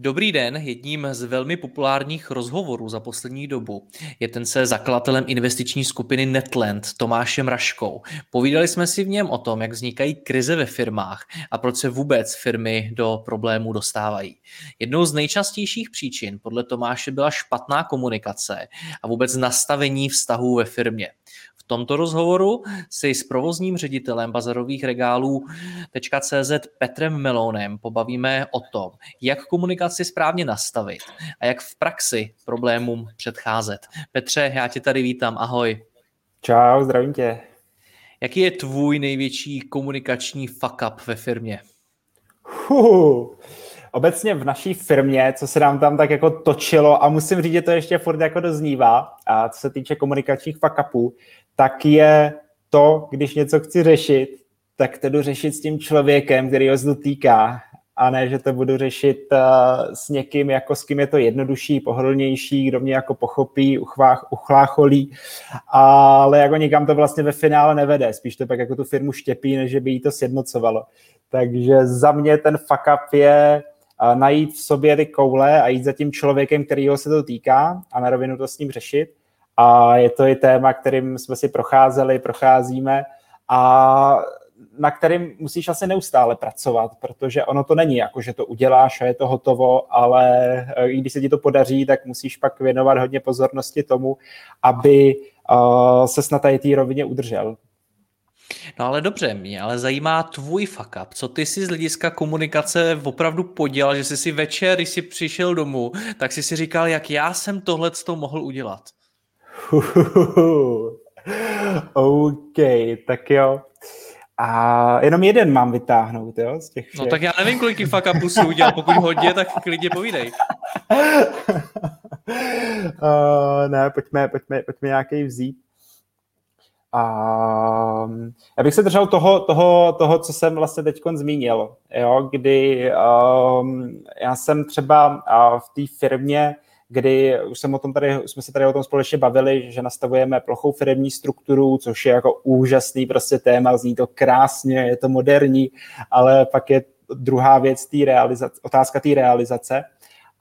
Dobrý den, jedním z velmi populárních rozhovorů za poslední dobu je ten se zakladatelem investiční skupiny Netland Tomášem Raškou. Povídali jsme si v něm o tom, jak vznikají krize ve firmách a proč se vůbec firmy do problémů dostávají. Jednou z nejčastějších příčin podle Tomáše byla špatná komunikace a vůbec nastavení vztahů ve firmě tomto rozhovoru si s provozním ředitelem bazarových regálů .cz Petrem Melonem pobavíme o tom, jak komunikaci správně nastavit a jak v praxi problémům předcházet. Petře, já tě tady vítám, ahoj. Čau, zdravím tě. Jaký je tvůj největší komunikační fuck up ve firmě? Uh, obecně v naší firmě, co se nám tam tak jako točilo a musím říct, že to ještě furt jako doznívá, a co se týče komunikačních fuck tak je to, když něco chci řešit, tak to jdu řešit s tím člověkem, který ho se dotýká, a ne, že to budu řešit uh, s někým, jako s kým je to jednodušší, pohodlnější, kdo mě jako pochopí, uchvách, uchlácholí, ale jako nikam to vlastně ve finále nevede, spíš to pak jako tu firmu štěpí, než by jí to sjednocovalo. Takže za mě ten fuck up je najít v sobě ty koule a jít za tím člověkem, kterýho se to týká a na rovinu to s ním řešit a je to i téma, kterým jsme si procházeli, procházíme a na kterým musíš asi neustále pracovat, protože ono to není jako, že to uděláš a je to hotovo, ale eh, i když se ti to podaří, tak musíš pak věnovat hodně pozornosti tomu, aby uh, se na té rovině udržel. No ale dobře, mě ale zajímá tvůj fuck up. Co ty si z hlediska komunikace opravdu podělal, že jsi si večer, když jsi přišel domů, tak jsi si říkal, jak já jsem tohle mohl udělat? OK, tak jo. A jenom jeden mám vytáhnout, jo, z těch všech. No tak já nevím, kolik fuck upů si udělal, pokud hodně, tak klidně povídej. uh, ne, pojďme, pojďme, pojďme nějaký vzít. A já bych se držel toho, toho, toho co jsem vlastně teď zmínil, jo, kdy um, já jsem třeba v té firmě kdy už jsem o tom tady, jsme se tady o tom společně bavili, že nastavujeme plochou firmní strukturu, což je jako úžasný prostě téma, zní to krásně, je to moderní, ale pak je druhá věc, tý realizace, otázka té realizace.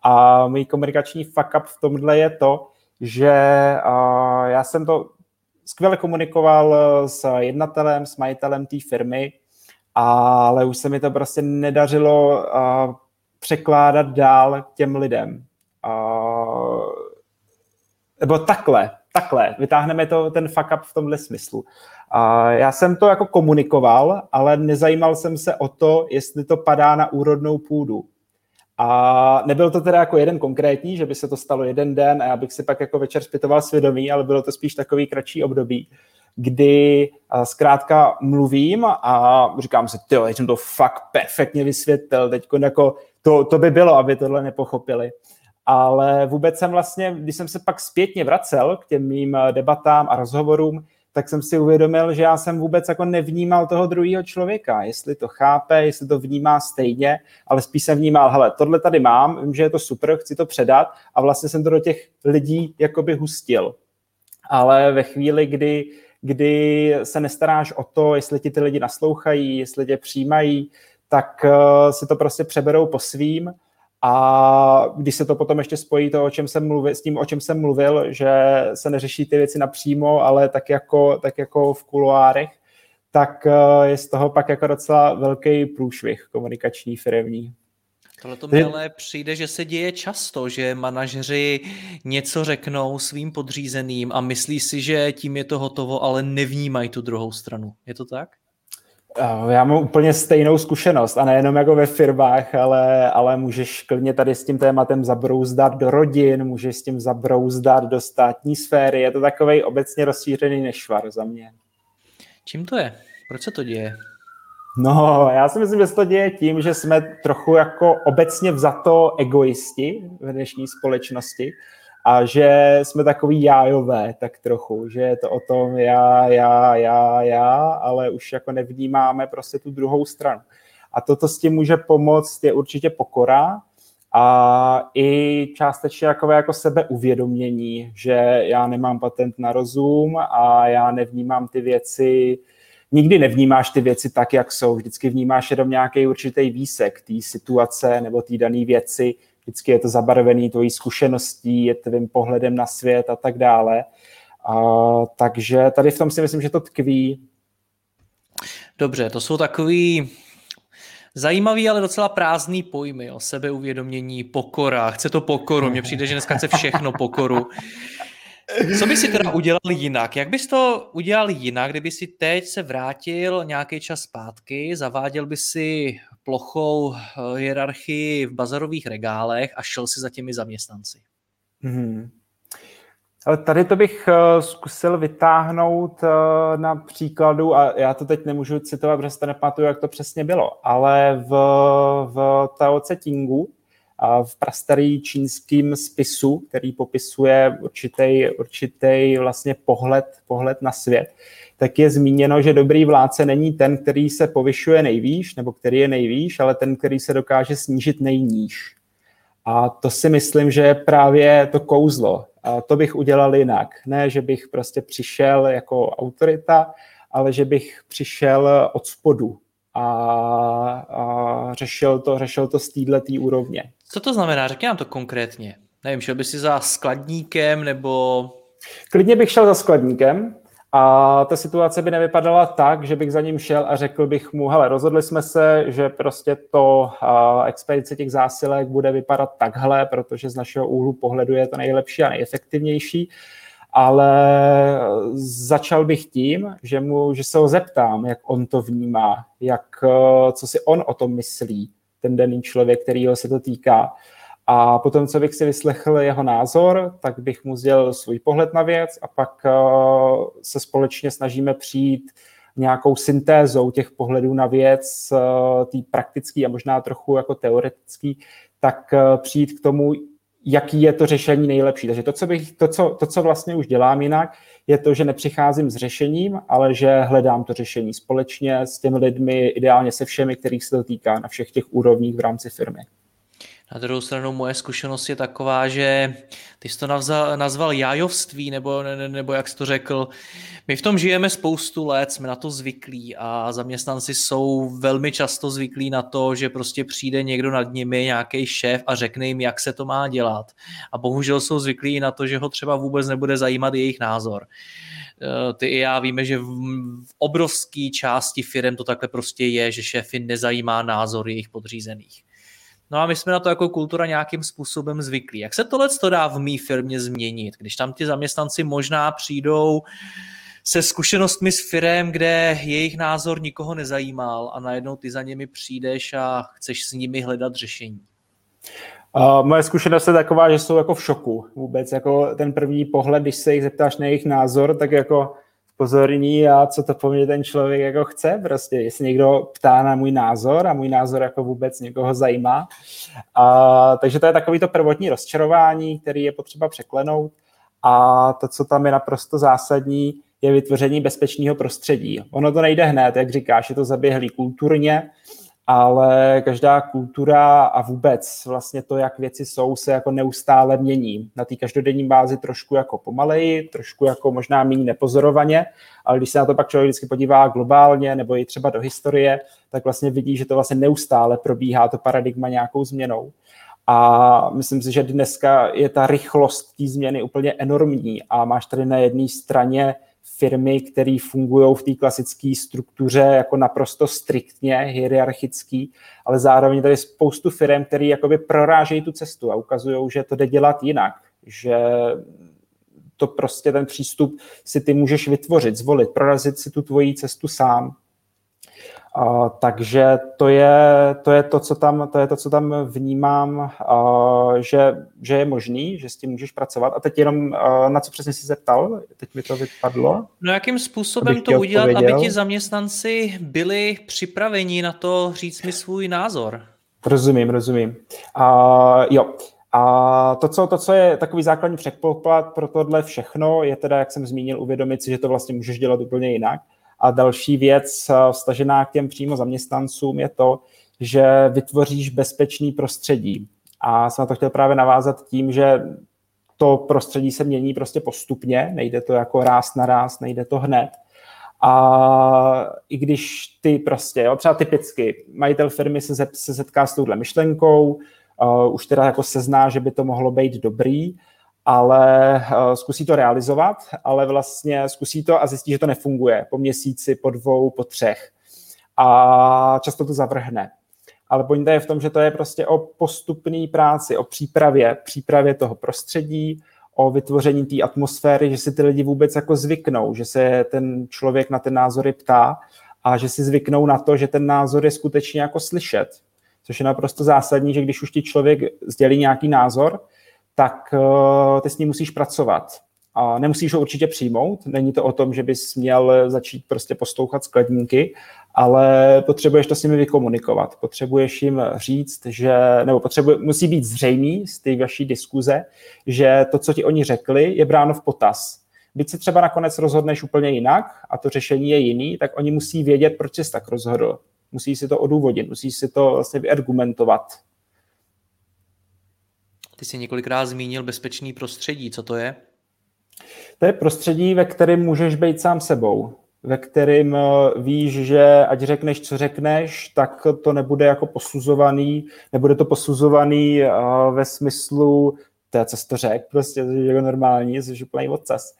A můj komunikační fuck up v tomhle je to, že uh, já jsem to skvěle komunikoval s jednatelem, s majitelem té firmy, ale už se mi to prostě nedařilo uh, překládat dál těm lidem. Nebo takhle, takhle, vytáhneme to, ten fuck up v tomhle smyslu. Já jsem to jako komunikoval, ale nezajímal jsem se o to, jestli to padá na úrodnou půdu. A nebyl to teda jako jeden konkrétní, že by se to stalo jeden den a já bych si pak jako večer zpytoval svědomí, ale bylo to spíš takový kratší období, kdy zkrátka mluvím a říkám si, ty jsem to fakt perfektně vysvětlil, teď jako to, to by bylo, aby tohle nepochopili. Ale vůbec jsem vlastně, když jsem se pak zpětně vracel k těm mým eh, debatám a rozhovorům, tak jsem si uvědomil, že já jsem vůbec jako nevnímal toho druhého člověka, jestli to chápe, jestli to vnímá stejně, ale spíš jsem vnímal, hele, tohle tady mám, vím, že je to super, chci to předat a vlastně jsem to do těch lidí jakoby hustil. Ale ve chvíli, kdy, kdy se nestaráš o to, jestli ti ty lidi naslouchají, jestli tě přijímají, tak uh, si to prostě přeberou po svým a když se to potom ještě spojí to, o čem jsem mluvil, s tím, o čem jsem mluvil, že se neřeší ty věci napřímo, ale tak jako, tak jako v kuloárech, tak eh, je z toho pak jako docela velký průšvih komunikační firmní. Tohle to mi ale přijde, že se děje často, že manažeři něco řeknou svým podřízeným a myslí si, že tím je to hotovo, ale nevnímají tu druhou stranu. Je to tak? Já mám úplně stejnou zkušenost a nejenom jako ve firmách, ale, ale můžeš klidně tady s tím tématem zabrouzdat do rodin, můžeš s tím zabrouzdat do státní sféry. Je to takový obecně rozšířený nešvar za mě. Čím to je? Proč se to děje? No, já si myslím, že se to děje tím, že jsme trochu jako obecně vzato egoisti v dnešní společnosti a že jsme takový jájové tak trochu, že je to o tom já, já, já, já, ale už jako nevnímáme prostě tu druhou stranu. A toto s tím může pomoct je určitě pokora a i částečně takové jako sebeuvědomění, že já nemám patent na rozum a já nevnímám ty věci, nikdy nevnímáš ty věci tak, jak jsou. Vždycky vnímáš jenom nějaký určitý výsek té situace nebo té dané věci, vždycky je to zabarvený tvojí zkušeností, je tvým pohledem na svět a tak dále. A, takže tady v tom si myslím, že to tkví. Dobře, to jsou takový Zajímavý, ale docela prázdný pojmy o sebeuvědomění, pokora. Chce to pokoru, mně přijde, že dneska chce všechno pokoru. Co by si teda udělal jinak? Jak bys to udělal jinak, kdyby si teď se vrátil nějaký čas zpátky, zaváděl by si plochou eh, hierarchii v bazarových regálech a šel si za těmi zaměstnanci? Hmm. Ale tady to bych uh, zkusil vytáhnout uh, na příkladu, a já to teď nemůžu citovat, protože se nepamatuju, jak to přesně bylo, ale v, v Tao Tse Tingu, v prastarý čínským spisu, který popisuje určitý, určitý vlastně pohled, pohled na svět, tak je zmíněno, že dobrý vládce není ten, který se povyšuje nejvýš, nebo který je nejvýš, ale ten, který se dokáže snížit nejníž. A to si myslím, že je právě to kouzlo. A to bych udělal jinak. Ne, že bych prostě přišel jako autorita, ale že bych přišel od spodu a, a řešil, to, řešil to z této úrovně. Co to znamená? Řekni nám to konkrétně. Nevím, šel by si za skladníkem nebo... Klidně bych šel za skladníkem a ta situace by nevypadala tak, že bych za ním šel a řekl bych mu, hele, rozhodli jsme se, že prostě to uh, expedice těch zásilek bude vypadat takhle, protože z našeho úhlu pohledu je to nejlepší a nejefektivnější ale začal bych tím, že, mu, že se ho zeptám, jak on to vnímá, jak, co si on o tom myslí, ten daný člověk, kterýho se to týká. A potom, co bych si vyslechl jeho názor, tak bych mu sdělil svůj pohled na věc a pak uh, se společně snažíme přijít nějakou syntézou těch pohledů na věc, uh, tý praktický a možná trochu jako teoretický, tak přijít k tomu, jaký je to řešení nejlepší. Takže to co, bych, to, co, to, co vlastně už dělám jinak, je to, že nepřicházím s řešením, ale že hledám to řešení společně s těmi lidmi, ideálně se všemi, kterých se to týká na všech těch úrovních v rámci firmy. Na druhou stranu moje zkušenost je taková, že ty jsi to nazval, nazval jájovství, nebo, ne, nebo jak jsi to řekl. My v tom žijeme spoustu let, jsme na to zvyklí a zaměstnanci jsou velmi často zvyklí na to, že prostě přijde někdo nad nimi, nějaký šéf a řekne jim, jak se to má dělat. A bohužel jsou zvyklí i na to, že ho třeba vůbec nebude zajímat jejich názor eh, ty i já víme, že v obrovské části firm to takhle prostě je, že šéfy nezajímá názor jejich podřízených. No a my jsme na to jako kultura nějakým způsobem zvyklí. Jak se tohle to dá v mý firmě změnit, když tam ti zaměstnanci možná přijdou se zkušenostmi s firem, kde jejich názor nikoho nezajímal a najednou ty za nimi přijdeš a chceš s nimi hledat řešení? Uh, moje zkušenost je taková, že jsou jako v šoku vůbec. Jako ten první pohled, když se jich zeptáš na jejich názor, tak jako pozorní a co to po mně ten člověk jako chce, prostě jestli někdo ptá na můj názor a můj názor jako vůbec někoho zajímá. A, takže to je takový to prvotní rozčarování, který je potřeba překlenout a to, co tam je naprosto zásadní, je vytvoření bezpečného prostředí. Ono to nejde hned, jak říkáš, je to zaběhlý kulturně, ale každá kultura a vůbec vlastně to, jak věci jsou, se jako neustále mění. Na té každodenní bázi trošku jako pomaleji, trošku jako možná méně nepozorovaně, ale když se na to pak člověk vždycky podívá globálně nebo i třeba do historie, tak vlastně vidí, že to vlastně neustále probíhá to paradigma nějakou změnou. A myslím si, že dneska je ta rychlost té změny úplně enormní a máš tady na jedné straně firmy, které fungují v té klasické struktuře jako naprosto striktně, hierarchický, ale zároveň tady spoustu firm, které jakoby prorážejí tu cestu a ukazují, že to jde dělat jinak, že to prostě ten přístup si ty můžeš vytvořit, zvolit, prorazit si tu tvoji cestu sám. Uh, takže to je, to je to, co tam, to je to, co tam vnímám, uh, že, že je možný, že s tím můžeš pracovat. A teď jenom, uh, na co přesně jsi zeptal, teď mi to vypadlo. No jakým způsobem to udělat, aby ti zaměstnanci byli připraveni na to říct mi svůj názor? Rozumím, rozumím. Uh, jo, a to co, to, co je takový základní předpoklad pro tohle všechno, je teda, jak jsem zmínil, uvědomit si, že to vlastně můžeš dělat úplně jinak. A další věc eh, vstažená k těm přímo zaměstnancům je to, že vytvoříš bezpečný prostředí. A jsem na to chtěl právě navázat tím, že to prostředí se mění prostě postupně, nejde to jako ráz na ráz, nejde to hned. A i když ty prostě, jo, třeba typicky, majitel firmy se, se setká s touhle myšlenkou, uh, už teda jako sezná, že by to mohlo být dobrý, ale uh, zkusí to realizovat, ale vlastně zkusí to a zjistí, že to nefunguje po měsíci, po dvou, po třech. A často to zavrhne. Ale pointa je v tom, že to je prostě o postupné práci, o přípravě, přípravě toho prostředí, o vytvoření té atmosféry, že si ty lidi vůbec jako zvyknou, že se ten člověk na ten názory ptá a že si zvyknou na to, že ten názor je skutečně jako slyšet. Což je naprosto zásadní, že když už ti člověk sdělí nějaký názor, tak uh, ty s ním musíš pracovat. A nemusíš ho určitě přijmout, není to o tom, že bys měl začít prostě poslouchat skladníky, ale potřebuješ to s nimi vykomunikovat. Potřebuješ jim říct, že, nebo potřebuje, musí být zřejmý z té vaší diskuze, že to, co ti oni řekli, je bráno v potaz. Byť si třeba nakonec rozhodneš úplně jinak a to řešení je jiný, tak oni musí vědět, proč jsi tak rozhodl. Musí si to odůvodnit, musí si to vlastně vyargumentovat. Ty jsi několikrát zmínil bezpečný prostředí. Co to je? To je prostředí, ve kterém můžeš být sám sebou, ve kterém eh, víš, že ať řekneš, co řekneš, tak to nebude jako posuzovaný, nebude to posuzovaný eh, ve smyslu, to je, co jsi to řekl, prostě, že je normální, jsi úplný odcas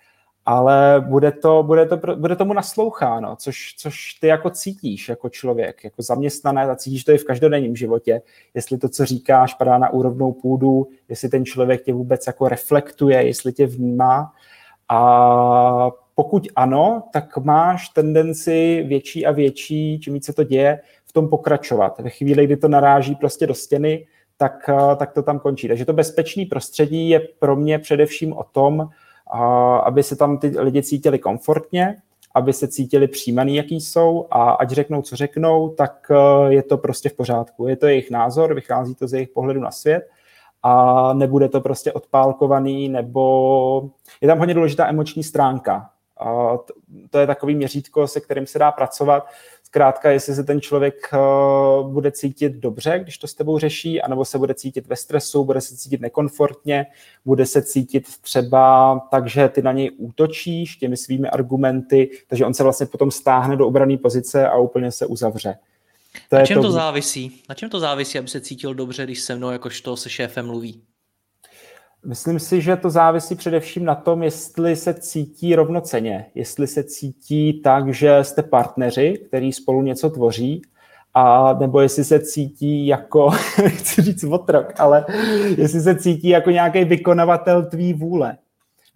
ale bude, to, bude, to, bude tomu nasloucháno, což, což ty jako cítíš jako člověk, jako zaměstnané a cítíš to i v každodenním životě, jestli to, co říkáš, padá na úrovnou půdu, jestli ten člověk tě vůbec jako reflektuje, jestli tě vnímá a pokud ano, tak máš tendenci větší a větší, čím více to děje, v tom pokračovat. Ve chvíli, kdy to naráží prostě do stěny, tak, tak to tam končí. Takže to bezpečné prostředí je pro mě především o tom, aby se tam ty lidi cítili komfortně, aby se cítili přijímaný, jaký jsou a ať řeknou, co řeknou, tak eh, je to prostě v pořádku. Je to jejich názor, vychází to z jejich pohledu na svět a nebude to prostě odpálkovaný, nebo je tam hodně důležitá emoční stránka. To je takový měřítko, se kterým se dá pracovat. Zkrátka, jestli se ten člověk uh, bude cítit dobře, když to s tebou řeší, anebo se bude cítit ve stresu, bude se cítit nekomfortně, bude se cítit třeba tak, že ty na něj útočíš těmi svými argumenty, takže on se vlastně potom stáhne do obrané pozice a úplně se uzavře. To na čem to... to závisí? Na čem to závisí, aby se cítil dobře, když se mnou jakožto se šéfem mluví? Myslím si, že to závisí především na tom, jestli se cítí rovnoceně, jestli se cítí tak, že jste partneři, který spolu něco tvoří, a nebo jestli se cítí jako, chci říct otrok, ale jestli se cítí jako nějaký vykonavatel tvý vůle.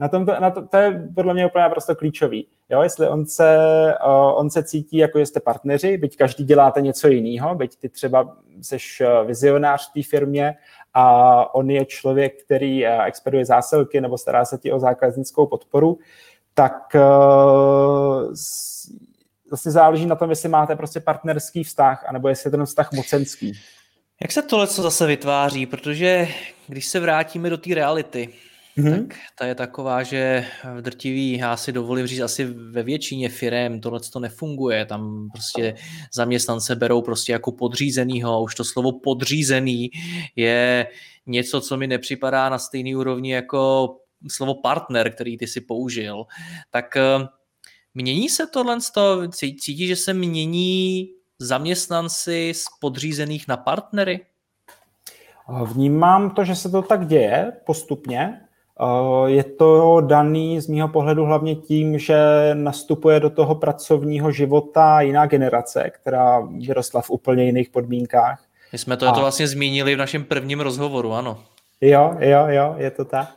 Na tom to, na to, to je podle mě úplně naprosto klíčový. Jo? Jestli on se, uh, on se cítí, jako jste partneři, byť každý děláte něco jiného, byť ty třeba jsi vizionář v té firmě a on je člověk, který uh, expeduje zásilky nebo stará se ti o zákaznickou podporu, tak uh, vlastně záleží na tom, jestli máte prostě partnerský vztah, anebo jestli je ten vztah mocenský. Jak se tohle co zase vytváří? Protože když se vrátíme do té reality, Mm-hmm. Tak ta je taková, že v drtivý, já si dovolím říct, asi ve většině firm tohle to nefunguje. Tam prostě zaměstnance berou prostě jako podřízenýho. Už to slovo podřízený je něco, co mi nepřipadá na stejný úrovni jako slovo partner, který ty si použil. Tak eh, mění se tohle, cítí, že se mění zaměstnanci z podřízených na partnery? Vnímám to, že se to tak děje postupně. Eh, je to daný z mého pohledu hlavně tím, že nastupuje do toho pracovního života jiná generace, která vyrostla v úplně jiných podmínkách. My jsme to, a... to vlastně zmínili v našem prvním rozhovoru, ano. Jo, jo, jo, je to tak.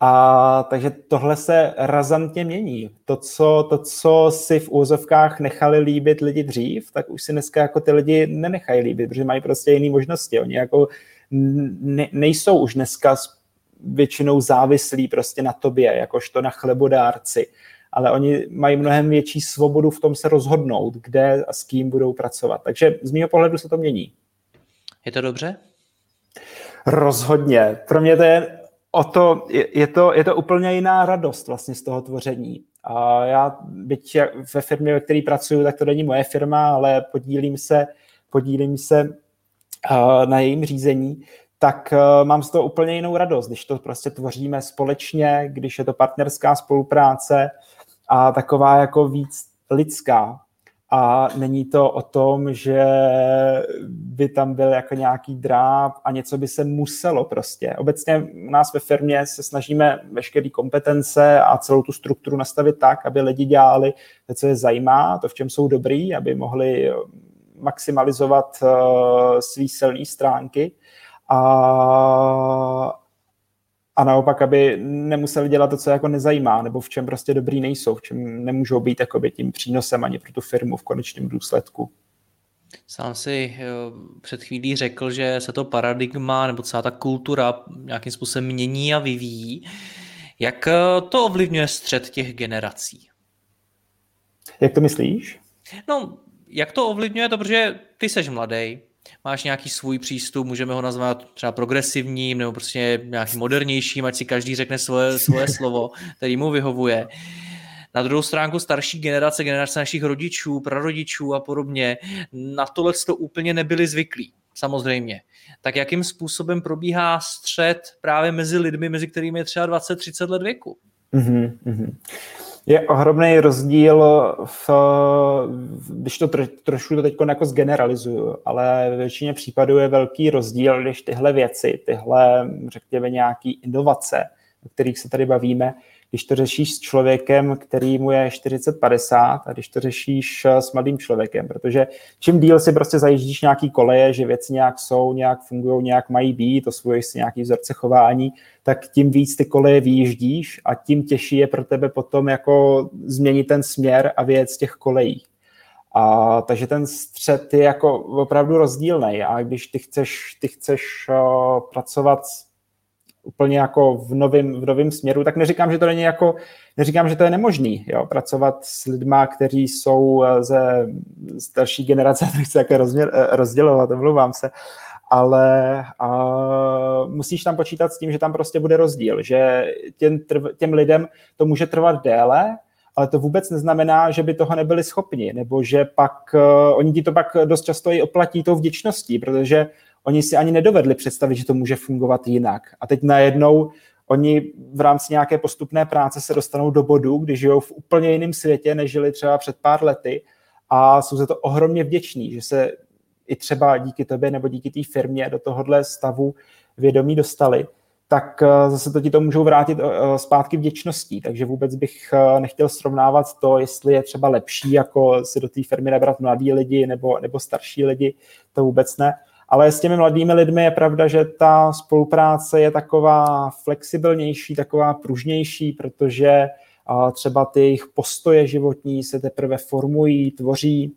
A takže tohle se razantně mění. To co, to, co si v úzovkách nechali líbit lidi dřív, tak už si dneska jako ty lidi nenechají líbit, protože mají prostě jiné možnosti. Oni jako ne, nejsou už dneska většinou závislí prostě na tobě, jakožto na chlebodárci, ale oni mají mnohem větší svobodu v tom se rozhodnout, kde a s kým budou pracovat. Takže z mého pohledu se to mění. Je to dobře? Rozhodně. Pro mě to je o to, je, je, to, je to úplně jiná radost vlastně z toho tvoření. A já, byť ve firmě, ve které pracuji, tak to není moje firma, ale podílím se, podílím se na jejím řízení, tak uh, mám z toho úplně jinou radost, když to prostě tvoříme společně, když je to partnerská spolupráce a taková jako víc lidská. A není to o tom, že by tam byl jako nějaký dráp a něco by se muselo prostě. Obecně u nás ve firmě se snažíme veškeré kompetence a celou tu strukturu nastavit tak, aby lidi dělali to, co je zajímá, to, v čem jsou dobrý, aby mohli maximalizovat uh, svý silné stránky a, a naopak, aby nemuseli dělat to, co jako nezajímá, nebo v čem prostě dobrý nejsou, v čem nemůžou být jakoby tím přínosem ani pro tu firmu v konečném důsledku. Sám si eh, před chvílí řekl, že se to paradigma nebo celá ta kultura nějakým způsobem mění a vyvíjí. Jak eh, to ovlivňuje střed těch generací? Jak to myslíš? No, jak to ovlivňuje to, protože ty seš mladý, máš nějaký svůj přístup, můžeme ho nazvat třeba progresivním nebo prostě nějakým modernějším, ať si každý řekne svoje, svoje slovo, který mu vyhovuje. Na druhou stránku starší generace, generace našich rodičů, prarodičů a podobně, na tohle to úplně nebyli zvyklí, samozřejmě. Tak jakým způsobem probíhá střed právě mezi lidmi, mezi kterými je třeba 20-30 let věku? Mm-hmm. Je ohromný rozdíl, v, když to tro, trošku to teď jako zgeneralizuju, ale ve většině případů je velký rozdíl, když tyhle věci, tyhle, řekněme, nějaký inovace, o kterých se tady bavíme, když to řešíš s člověkem, který mu je 40-50 a když to řešíš eh, s mladým člověkem, protože čím díl si prostě zajíždíš nějaký koleje, že věci nějak jsou, nějak fungují, nějak mají být, osvojuješ si nějaký vzorce chování, tak tím víc ty koleje vyjíždíš a tím těžší je pro tebe potom jako změnit ten směr a věc těch kolejí. A, takže ten střed je jako opravdu rozdílný a když ty chceš, ty chceš uh, pracovat úplně jako v novém v novým směru, tak neříkám, že to není jako, neříkám, že to je nemožný, jo, pracovat s lidma, kteří jsou eh, ze starší generace, nechci jako rozměr, eh, rozdělovat, omlouvám se, ale a, musíš tam počítat s tím, že tam prostě bude rozdíl, že těm, těm lidem to může trvat déle, ale to vůbec neznamená, že by toho nebyli schopni, nebo že pak, uh, oni ti to pak dost často i oplatí tou vděčností, protože oni si ani nedovedli představit, že to může fungovat jinak. A teď najednou oni v rámci nějaké postupné práce se dostanou do bodu, kdy žijou v úplně jiném světě, než žili třeba před pár lety a jsou za to ohromně vděční, že se i třeba díky tobě nebo díky té firmě do tohohle stavu vědomí dostali, tak eh, zase to ti to můžou vrátit eh, zpátky vděčností. Takže vůbec bych eh, nechtěl srovnávat to, jestli je třeba lepší jako si do té firmy nabrat mladí lidi nebo, nebo starší lidi, to vůbec ne. Ale s těmi mladými lidmi je pravda, že ta spolupráce je taková flexibilnější, taková pružnější, protože třeba ty jejich postoje životní se teprve formují, tvoří.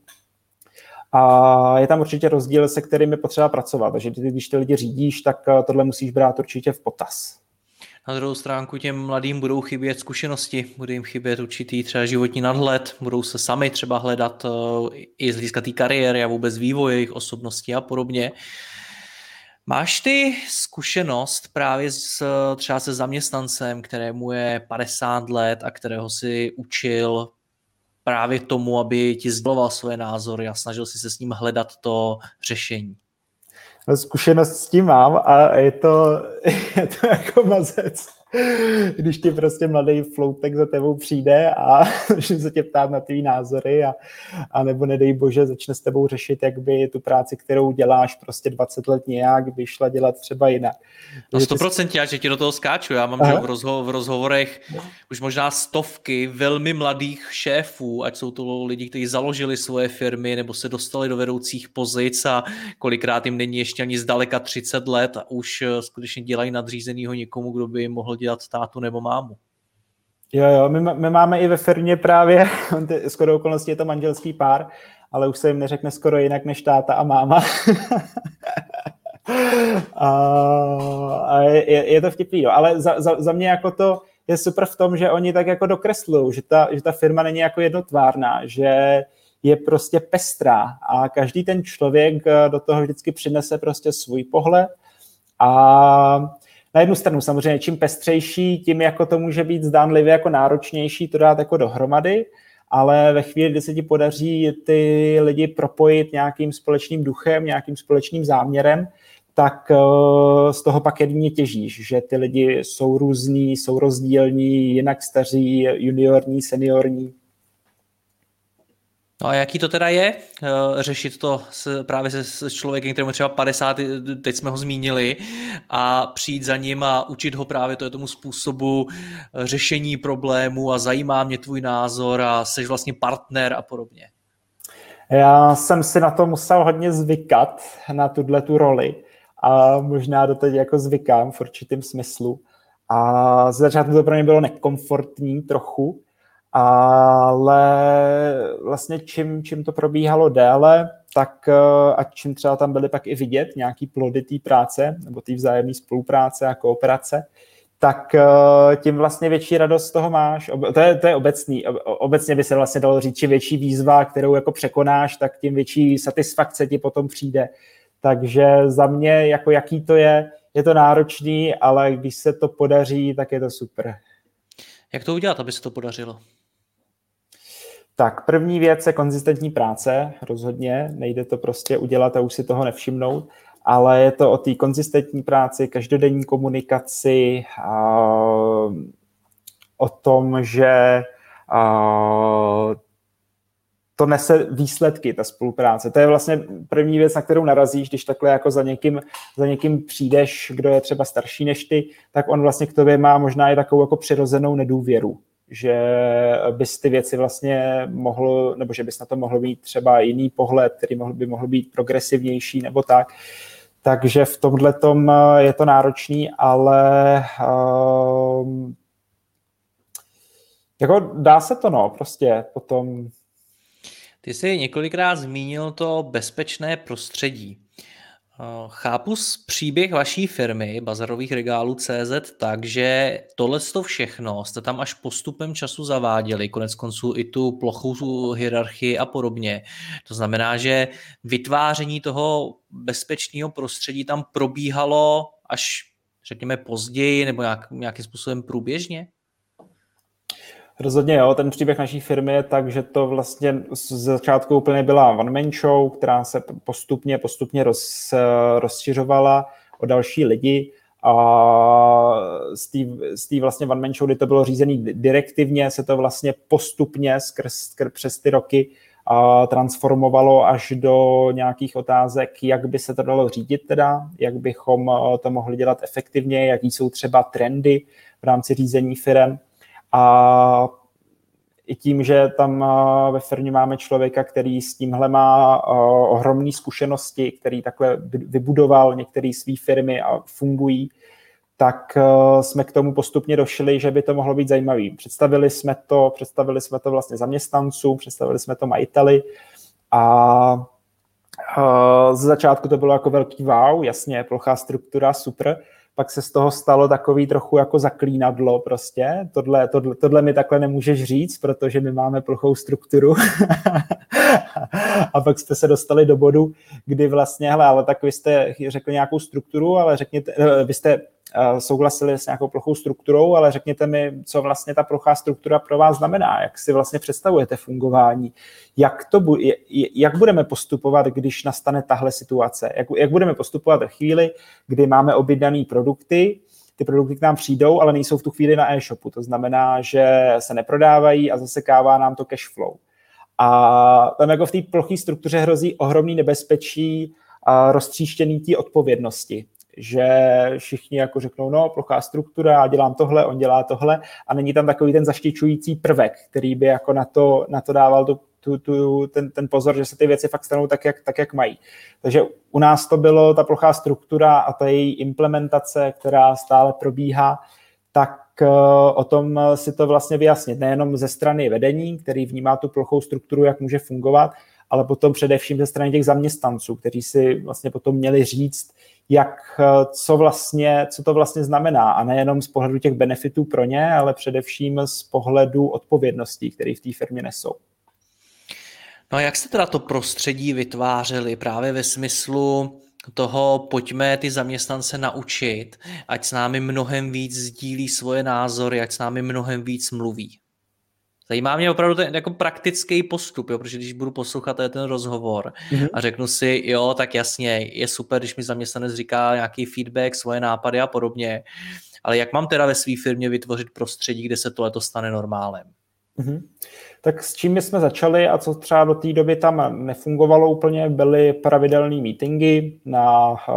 A je tam určitě rozdíl, se kterým je potřeba pracovat. Takže když ty lidi řídíš, tak tohle musíš brát určitě v potaz. Na druhou stránku těm mladým budou chybět zkušenosti, bude jim chybět určitý třeba životní nadhled, budou se sami třeba hledat uh, i z hlediska té kariéry a vůbec vývoje jejich osobnosti a podobně. Máš ty zkušenost právě s, třeba se zaměstnancem, kterému je 50 let a kterého si učil právě tomu, aby ti sděloval svoje názory a snažil si se s ním hledat to řešení? Zkušenost s tím mám a je to, je to jako mazec když ti prostě mladý floutek za tebou přijde a začne se tě ptát na tvý názory a, a nebo nedej bože začne s tebou řešit, jak by tu práci, kterou děláš prostě 20 let nějak, by šla dělat třeba jinak. No 100% ty... já, že ti do toho skáču. Já mám že v, rozho- v rozhovorech už možná stovky velmi mladých šéfů, ať jsou to lidi, kteří založili svoje firmy nebo se dostali do vedoucích pozic a kolikrát jim není ještě ani zdaleka 30 let a už eh, skutečně dělají nadřízenýho někomu, kdo by jim mohl dělat tátu nebo mámu. Jo, jo, my, my máme i ve firmě právě, skoro okolností je to manželský pár, ale už se jim neřekne skoro jinak než táta a máma. a, a je, je to vtipný, jo. ale za, za, za mě jako to je super v tom, že oni tak jako dokreslují, že ta, že ta firma není jako jednotvárná, že je prostě pestrá a každý ten člověk eh, do toho vždycky přinese prostě svůj pohled a na jednu stranu samozřejmě čím pestřejší, tím jako to může být zdánlivě jako náročnější to dát jako dohromady, ale ve chvíli, kdy se ti podaří ty lidi propojit nějakým společným duchem, nějakým společným záměrem, tak eh, z toho pak jedině těžíš, že ty lidi jsou různí, jsou rozdílní, jinak staří, juniorní, seniorní. No a jaký to teda je uh, řešit to s, právě se s člověkem, kterému třeba 50, teď jsme ho zmínili, a přijít za ním a učit ho právě to je tomu způsobu eh, řešení problému a zajímá mě tvůj názor a jsi vlastně partner a podobně. Já jsem si na to musel hodně zvykat, na tuhle tu roli a možná do teď jako zvykám v určitém smyslu. A z začátku to pro mě bylo nekomfortní trochu, ale vlastně čím, čím to probíhalo déle, tak eh, a čím třeba tam byly pak i vidět nějaký plody té práce nebo té vzájemné spolupráce a kooperace, tak eh, tím vlastně větší radost z toho máš. To je, to je obecný. Obecně by se vlastně dalo říct, že větší výzva, kterou jako překonáš, tak tím větší satisfakce ti potom přijde. Takže za mě, jako jaký to je, je to náročný, ale když se to podaří, tak je to super. Jak to udělat, aby se to podařilo? Tak první věc je konzistentní práce, rozhodně. Nejde to prostě udělat a už si toho nevšimnout, ale je to o té konzistentní práci, každodenní komunikaci, o tom, že to nese výsledky, ta spolupráce. To je vlastně první věc, na kterou narazíš, když takhle jako za někým, za někým přijdeš, kdo je třeba starší než ty, tak on vlastně k tobě má možná i takovou jako přirozenou nedůvěru že bys ty věci vlastně mohl, nebo že bys na to mohl mít třeba jiný pohled, který mohl, by mohl být progresivnější nebo tak. Takže v tomhle tom eh, je to náročný, ale um, jako dá se to, no, prostě potom. Ty jsi několikrát zmínil to bezpečné prostředí. Chápu z příběh vaší firmy bazarových regálů CZ tak, že tohle to všechno jste tam až postupem času zaváděli, konec konců i tu plochou hierarchii a podobně. To znamená, že vytváření toho bezpečného prostředí tam probíhalo až řekněme později nebo nějak, nějakým způsobem průběžně? Rozhodně jo, ten příběh naší firmy je tak, že to vlastně z začátku úplně byla one-man show, která se postupně, postupně roz, rozšiřovala o další lidi a z té vlastně one-man show, kdy to bylo řízené direktivně, se to vlastně postupně skrz, skrz přes ty roky a transformovalo až do nějakých otázek, jak by se to dalo řídit teda, jak bychom to mohli dělat efektivně, jaký jsou třeba trendy v rámci řízení firm a i tím, že tam ve firmě máme člověka, který s tímhle má ohromné zkušenosti, který takhle vybudoval některé své firmy a fungují, tak jsme k tomu postupně došli, že by to mohlo být zajímavé. Představili jsme to, představili jsme to vlastně zaměstnancům, představili jsme to majiteli a z začátku to bylo jako velký wow, jasně, plochá struktura, super, pak se z toho stalo takový trochu jako zaklínadlo prostě. Tohle, tohle, tohle mi takhle nemůžeš říct, protože my máme plochou strukturu. a pak jste se dostali do bodu, kdy vlastně, hele, ale tak vy jste řekli nějakou strukturu, ale řekněte, eh, vy jste souhlasili s nějakou plochou strukturou, ale řekněte mi, co vlastně ta plochá struktura pro vás znamená, jak si vlastně představujete fungování, jak, to bu- jak budeme postupovat, když nastane tahle situace, jak, jak budeme postupovat ve chvíli, kdy máme objednané produkty, ty produkty k nám přijdou, ale nejsou v tu chvíli na e-shopu. To znamená, že se neprodávají a zasekává nám to cash flow. A tam jako v té ploché struktuře hrozí ohromný nebezpečí a roztříštěný té odpovědnosti že všichni jako řeknou, no, plochá struktura, já dělám tohle, on dělá tohle a není tam takový ten zaštičující prvek, který by jako na to, na to dával tu, tu, tu, ten, ten pozor, že se ty věci fakt stanou tak jak, tak, jak mají. Takže u nás to bylo ta plochá struktura a ta její implementace, která stále probíhá, tak o tom si to vlastně vyjasnit. Nejenom ze strany vedení, který vnímá tu plochou strukturu, jak může fungovat, ale potom především ze strany těch zaměstnanců, kteří si vlastně potom měli říct, jak, co, vlastně, co to vlastně znamená. A nejenom z pohledu těch benefitů pro ně, ale především z pohledu odpovědností, které v té firmě nesou. No a jak jste teda to prostředí vytvářeli právě ve smyslu toho pojďme ty zaměstnance naučit, ať s námi mnohem víc sdílí svoje názory, ať s námi mnohem víc mluví. Zajímá mě opravdu ten jako praktický postup, jo, protože když budu poslouchat ten rozhovor mm-hmm. a řeknu si, jo, tak jasně, je super, když mi zaměstnanec říká nějaký feedback, svoje nápady a podobně, ale jak mám teda ve své firmě vytvořit prostředí, kde se tohle stane normálem? Mm-hmm. Tak s čím jsme začali a co třeba do té doby tam nefungovalo úplně, byly pravidelné meetingy na, eh,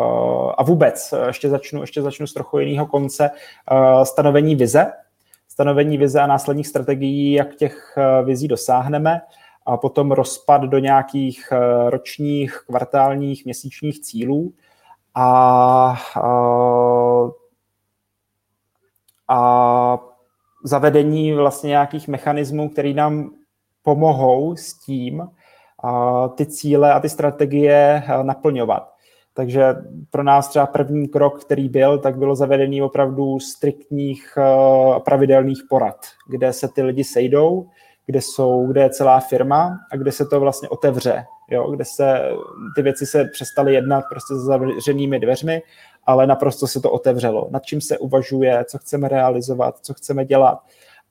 a vůbec, eh, ještě začnu, ještě začnu z trochu jiného konce, eh, stanovení vize, stanovení vize a následních strategií, jak těch vizí dosáhneme a potom rozpad do nějakých ročních, kvartálních, měsíčních cílů a, a, a zavedení vlastně nějakých mechanismů, které nám pomohou s tím a ty cíle a ty strategie eh, naplňovat. Takže pro nás třeba první krok, který byl, tak bylo zavedení opravdu striktních eh, pravidelných porad, kde se ty lidi sejdou, kde jsou, kde je celá firma a kde se to vlastně otevře, jo, kde se ty věci se přestaly jednat prostě za zavřenými dveřmi ale naprosto se to otevřelo. Nad čím se uvažuje, co chceme realizovat, co chceme dělat.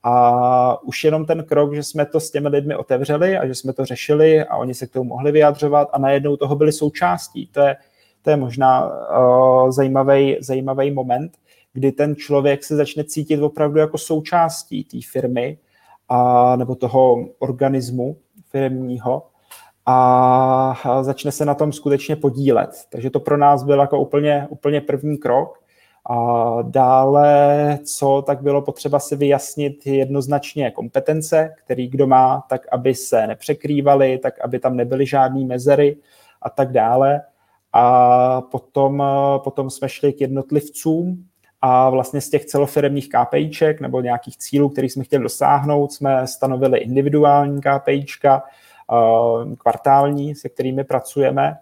A už jenom ten krok, že jsme to s těmi lidmi otevřeli a že jsme to řešili a oni se k tomu mohli vyjadřovat a najednou toho byli součástí. To je, to je možná uh, zajímavý, zajímavý moment, kdy ten člověk se začne cítit opravdu jako součástí té firmy a, nebo toho organismu firmního a začne se na tom skutečně podílet. Takže to pro nás byl jako úplně, úplně první krok. A dále, co tak bylo potřeba si vyjasnit jednoznačně kompetence, který kdo má, tak aby se nepřekrývaly, tak aby tam nebyly žádné mezery a tak dále. A potom, potom jsme šli k jednotlivcům a vlastně z těch celofiremních KPIček nebo nějakých cílů, kterých jsme chtěli dosáhnout, jsme stanovili individuální KPIčka, Eh, kvartální, se kterými pracujeme.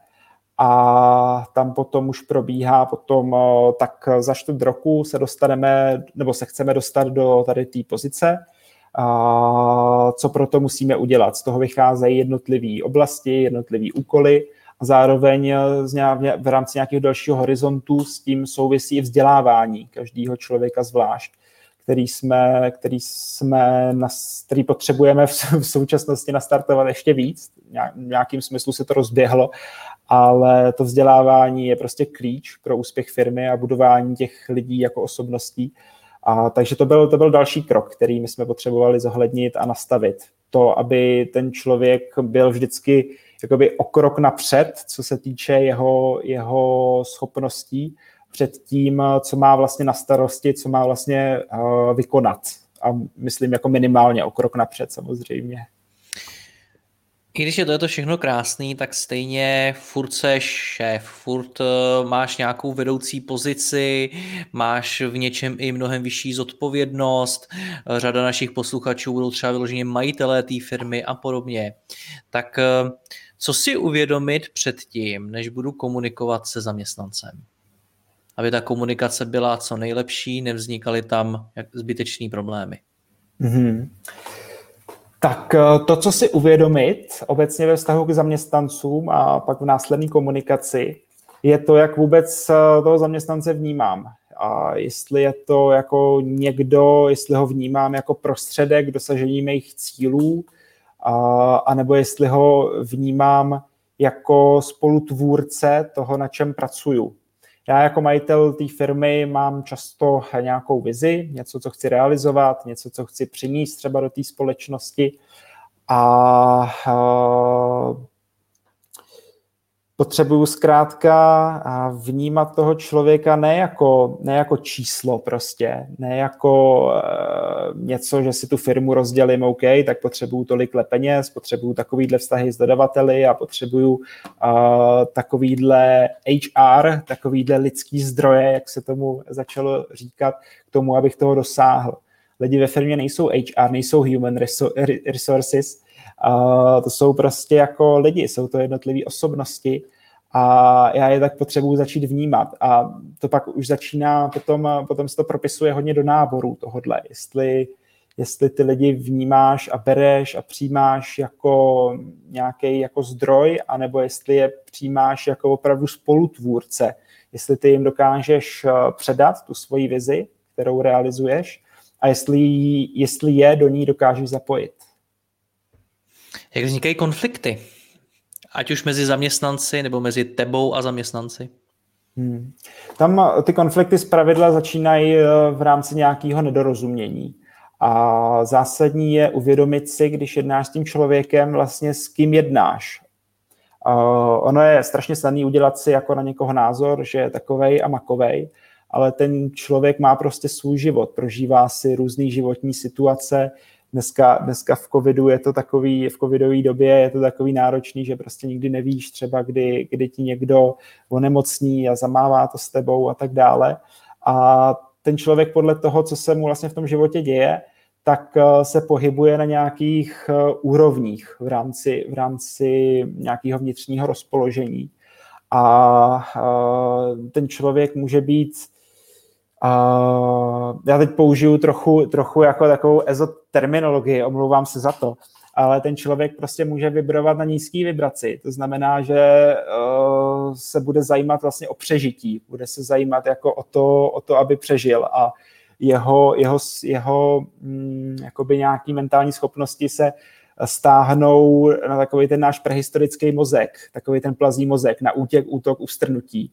A tam potom už probíhá potom eh, tak za čtvrt roku se dostaneme, nebo se chceme dostat do tady té pozice, a co pro to musíme udělat. Z toho vycházejí jednotlivé oblasti, jednotlivé úkoly a zároveň eh, v rámci nějakého dalšího horizontu s tím souvisí vzdělávání každého člověka zvlášť který jsme, který jsme, který potřebujeme v, v současnosti nastartovat ještě víc. V nějakým smyslu se to rozběhlo, ale to vzdělávání je prostě klíč pro úspěch firmy a budování těch lidí jako osobností. A, takže to byl, to byl další krok, který my jsme potřebovali zohlednit a nastavit. To, aby ten člověk byl vždycky jakoby o krok napřed, co se týče jeho, jeho schopností před tím, co má vlastně na starosti, co má vlastně uh, vykonat. A myslím jako minimálně o krok napřed samozřejmě. I když je to, je to všechno krásný, tak stejně furt seš šéf, furt uh, máš nějakou vedoucí pozici, máš v něčem i mnohem vyšší zodpovědnost, řada našich posluchačů budou třeba vyloženě majitelé té firmy a podobně. Tak co si uvědomit před tím, než budu komunikovat se zaměstnancem? aby ta komunikace byla co nejlepší, nevznikaly tam zbytečné problémy. Mm-hmm. Tak eh, to, co si uvědomit obecně ve vztahu k zaměstnancům a pak v následné komunikaci, je to, jak vůbec eh, toho zaměstnance vnímám. A jestli je to jako někdo, jestli ho vnímám jako prostředek k dosažení mých cílů, a, anebo jestli ho vnímám jako spolutvůrce toho, na čem pracuju. Já jako majitel té firmy mám často nějakou vizi, něco, co chci realizovat, něco, co chci přinést třeba do té společnosti a potřebuju zkrátka vnímat toho člověka ne jako, ne jako číslo prostě, ne jako uh, něco, že si tu firmu rozdělím, OK, tak potřebuju tolik peněz, potřebuju takovýhle vztahy s dodavateli a potřebuju uh, takovýhle HR, takovýhle lidský zdroje, jak se tomu začalo říkat, k tomu, abych toho dosáhl. Lidi ve firmě nejsou HR, nejsou human resources, Uh, to jsou prostě jako lidi, jsou to jednotlivé osobnosti a já je tak potřebuji začít vnímat. A to pak už začíná, potom, potom se to propisuje hodně do náboru tohodle, jestli, jestli ty lidi vnímáš a bereš a přijímáš jako nějaký jako zdroj, anebo jestli je přijímáš jako opravdu spolutvůrce, jestli ty jim dokážeš eh, předat tu svoji vizi, kterou realizuješ a jestli, jestli je do ní dokážeš zapojit. Jak vznikají konflikty? Ať už mezi zaměstnanci nebo mezi tebou a zaměstnanci? Hmm. Tam eh, ty konflikty z pravidla začínají eh, v rámci nějakého nedorozumění. A zásadní je uvědomit si, když jednáš s tím člověkem, vlastně s kým jednáš. Uh, ono je strašně snadné udělat si jako na někoho názor, že je takovej a makovej, ale ten člověk má prostě svůj život, prožívá si různé životní situace, dneska, dneska v covidu je to takový, v covidové době je to takový náročný, že prostě nikdy nevíš třeba, kdy, kdy ti někdo onemocní a zamává to s tebou a tak dále. A ten člověk podle toho, co se mu vlastně v tom životě děje, tak eh, se pohybuje na nějakých eh, úrovních v rámci, v rámci nějakého vnitřního rozpoložení. A eh, ten člověk může být Uh, já teď použiju trochu, trochu jako takovou ezoterminologii, omlouvám se za to, ale ten člověk prostě může vibrovat na nízký vibraci. To znamená, že uh, se bude zajímat vlastně o přežití, bude se zajímat jako o to, o to aby přežil a jeho, jeho, jeho mm, jakoby nějaký mentální schopnosti se stáhnou na takový ten náš prehistorický mozek, takový ten plazí mozek, na útěk, útok, ustrnutí. A,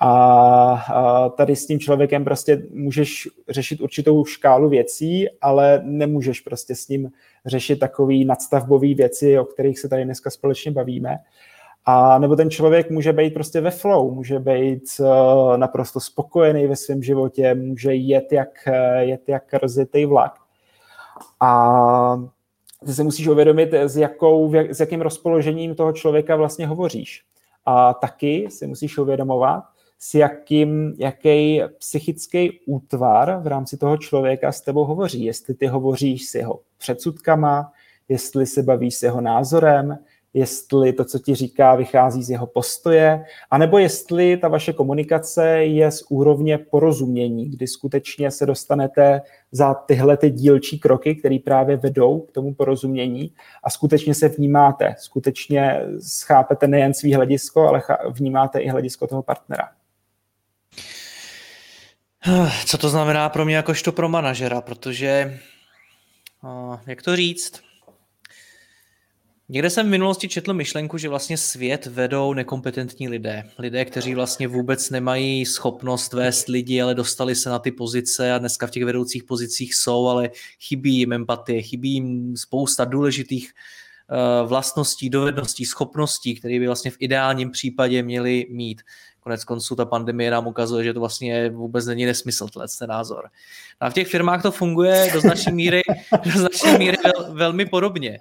a tady s tím člověkem prostě můžeš řešit určitou škálu věcí, ale nemůžeš prostě s ním řešit takový nadstavbový věci, o kterých se tady dneska společně bavíme. A nebo ten člověk může být prostě ve flow, může být uh, naprosto spokojený ve svém životě, může jet jak, jet jak rozjetý vlak. A ty se musíš uvědomit, s, jakou, s jakým rozpoložením toho člověka vlastně hovoříš. A taky si musíš uvědomovat, s jakým, jaký psychický útvar v rámci toho člověka s tebou hovoří. Jestli ty hovoříš s jeho předsudkama, jestli se bavíš s jeho názorem, jestli to, co ti říká, vychází z jeho postoje, anebo jestli ta vaše komunikace je z úrovně porozumění, kdy skutečně se dostanete za tyhle ty dílčí kroky, které právě vedou k tomu porozumění a skutečně se vnímáte, skutečně schápete nejen svý hledisko, ale vnímáte i hledisko toho partnera. Co to znamená pro mě jakožto pro manažera, protože, jak to říct, Někde jsem v minulosti četl myšlenku, že vlastně svět vedou nekompetentní lidé. Lidé, kteří vlastně vůbec nemají schopnost vést lidi, ale dostali se na ty pozice a dneska v těch vedoucích pozicích jsou, ale chybí jim empatie, chybí jim spousta důležitých uh, vlastností, dovedností, schopností, které by vlastně v ideálním případě měli mít. Konec konců ta pandemie nám ukazuje, že to vlastně vůbec není nesmysl, ten názor. A v těch firmách to funguje do značné míry, do značné míry vel, velmi podobně.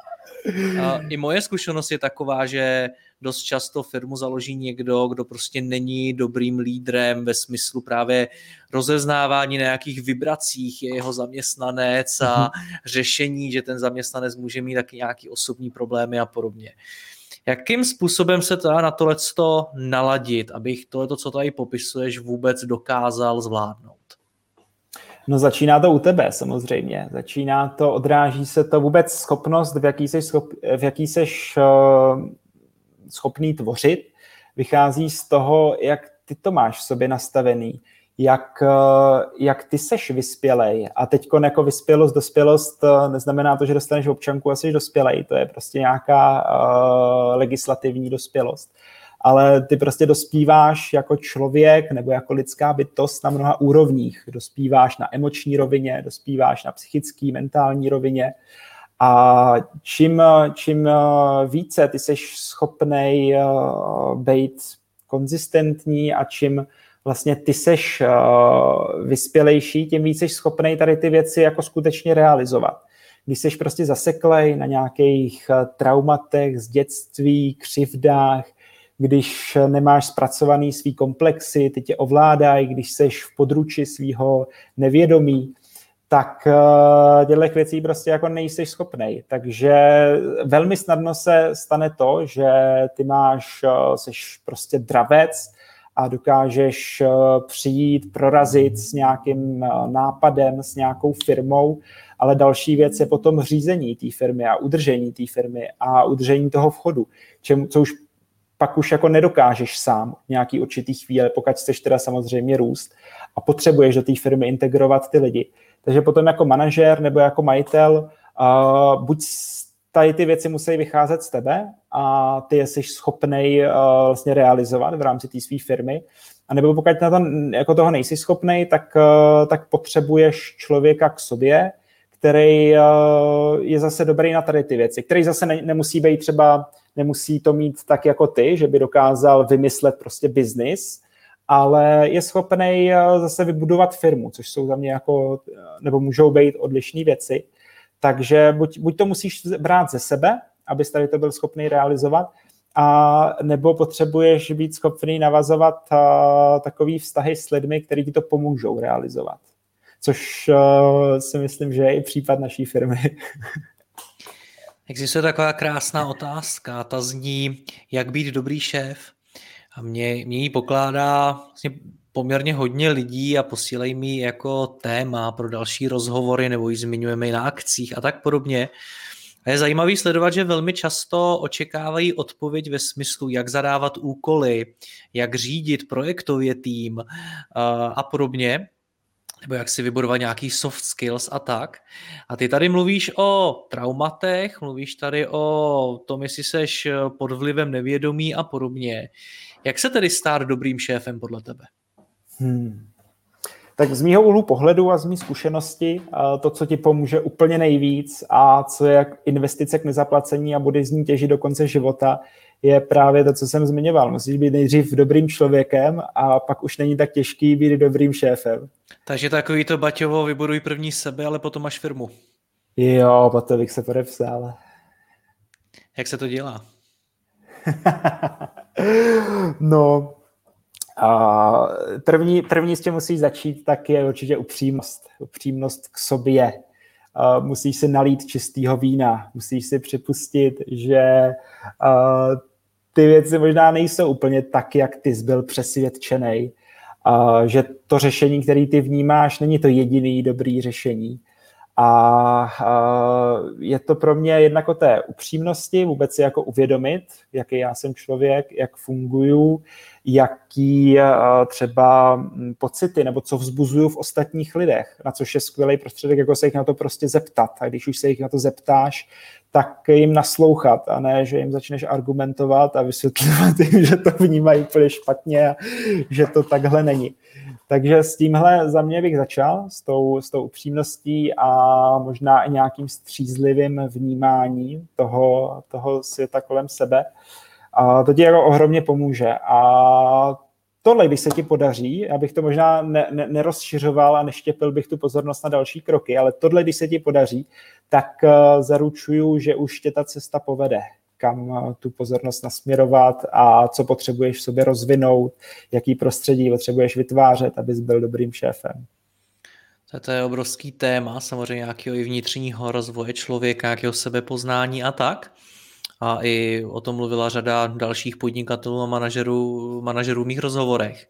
A I moje zkušenost je taková, že dost často firmu založí někdo, kdo prostě není dobrým lídrem ve smyslu právě rozeznávání nějakých vibracích, je jeho zaměstnanec a mhm. řešení, že ten zaměstnanec může mít taky nějaký osobní problémy a podobně. Jakým způsobem se teda na tohle naladit, abych tohle, co tady popisuješ, vůbec dokázal zvládnout? No začíná to u tebe samozřejmě. Začíná to, odráží se to vůbec schopnost, v jaký jsi, uh, schopný tvořit. Vychází z toho, jak ty to máš v sobě nastavený jak, eh, jak ty seš vyspělej. A teď jako vyspělost, dospělost eh, neznamená to, že dostaneš občanku a jsi dospělej. To je prostě nějaká uh, legislativní dospělost. Ale ty prostě dospíváš jako člověk nebo jako lidská bytost na mnoha úrovních. Dospíváš na emoční rovině, dospíváš na psychický, mentální rovině A čím, čím více ty jsi schopný být konzistentní a čím vlastně ty seš vyspělejší, tím víc jsi schopný tady ty věci jako skutečně realizovat. Když jsi prostě zaseklej na nějakých traumatech z dětství, křivdách, když nemáš zpracovaný svý komplexy, ty tě ovládají, když seš v područi svého nevědomí, tak uh, těchto věcí prostě jako nejsi schopnej. Takže velmi snadno se stane to, že ty máš, uh, seš prostě dravec a dokážeš uh, přijít, prorazit s nějakým nápadem, s nějakou firmou, ale další věc je potom řízení té firmy a udržení té firmy a udržení toho vchodu, čem, co už pak už jako nedokážeš sám nějaký určitý chvíle, pokud chceš teda samozřejmě růst a potřebuješ do té firmy integrovat ty lidi. Takže potom jako manažer nebo jako majitel uh, buď tady ty věci musí vycházet z tebe a ty jsi schopný uh, vlastně realizovat v rámci té své firmy, a nebo pokud na to, jako toho nejsi schopný, tak, uh, tak potřebuješ člověka k sobě, který uh, je zase dobrý na tady ty věci, který zase ne, nemusí být třeba, nemusí to mít tak jako ty, že by dokázal vymyslet prostě biznis, ale je schopný zase vybudovat firmu, což jsou za mě jako, nebo můžou být odlišné věci. Takže buď, buď to musíš brát ze sebe, abys tady to byl schopný realizovat, a nebo potřebuješ být schopný navazovat uh, takový vztahy s lidmi, kteří ti to pomůžou realizovat což uh, si myslím, že je i případ naší firmy. Existuje taková krásná otázka, ta zní, jak být dobrý šéf. A mě, mě ji pokládá vlastně poměrně hodně lidí a posílají mi jako téma pro další rozhovory nebo ji zmiňujeme i na akcích a tak podobně. A je zajímavý sledovat, že velmi často očekávají odpověď ve smyslu, jak zadávat úkoly, jak řídit projektově tým a podobně nebo jak si vybudovat nějaký soft skills a tak. A ty tady mluvíš o traumatech, mluvíš tady o tom, jestli seš pod vlivem nevědomí a podobně. Jak se tedy stát dobrým šéfem podle tebe? Hmm. Tak z mýho úhlu pohledu a z mý zkušenosti to, co ti pomůže úplně nejvíc a co je investice k nezaplacení a bude z ní těžit do konce života, je právě to, co jsem zmiňoval. Musíš být nejdřív dobrým člověkem a pak už není tak těžký být dobrým šéfem. Takže takový to Baťovo, vybuduj první sebe, ale potom máš firmu. Jo, potom bych se podepsal. Jak se to dělá? no, a první, první, s tím musíš začít, tak je určitě upřímnost. Upřímnost k sobě. A musíš si nalít čistého vína. Musíš si připustit, že ty věci možná nejsou úplně tak, jak ty jsi byl přesvědčený. A že to řešení, které ty vnímáš, není to jediný dobrý řešení. A je to pro mě jednak o té upřímnosti, vůbec si jako uvědomit, jaký já jsem člověk, jak funguju, jaký třeba pocity nebo co vzbuzuju v ostatních lidech, na což je skvělý prostředek, jako se jich na to prostě zeptat. A když už se jich na to zeptáš, tak jim naslouchat a ne, že jim začneš argumentovat a vysvětlovat jim, že to vnímají úplně špatně a že to takhle není. Takže s tímhle za mě bych začal, s tou, s tou upřímností a možná i nějakým střízlivým vnímáním toho, toho světa kolem sebe. A to ti jako ohromně pomůže. A tohle, když se ti podaří, já bych to možná ne, ne, nerozšiřoval a neštěpil bych tu pozornost na další kroky, ale tohle, když se ti podaří, tak uh, zaručuju, že už tě ta cesta povede kam tu pozornost nasměrovat a co potřebuješ v sobě rozvinout, jaký prostředí potřebuješ vytvářet, abys byl dobrým šéfem. To je obrovský téma, samozřejmě nějakého i vnitřního rozvoje člověka, nějakého sebepoznání a tak. A i o tom mluvila řada dalších podnikatelů a manažerů, manažerů v mých rozhovorech.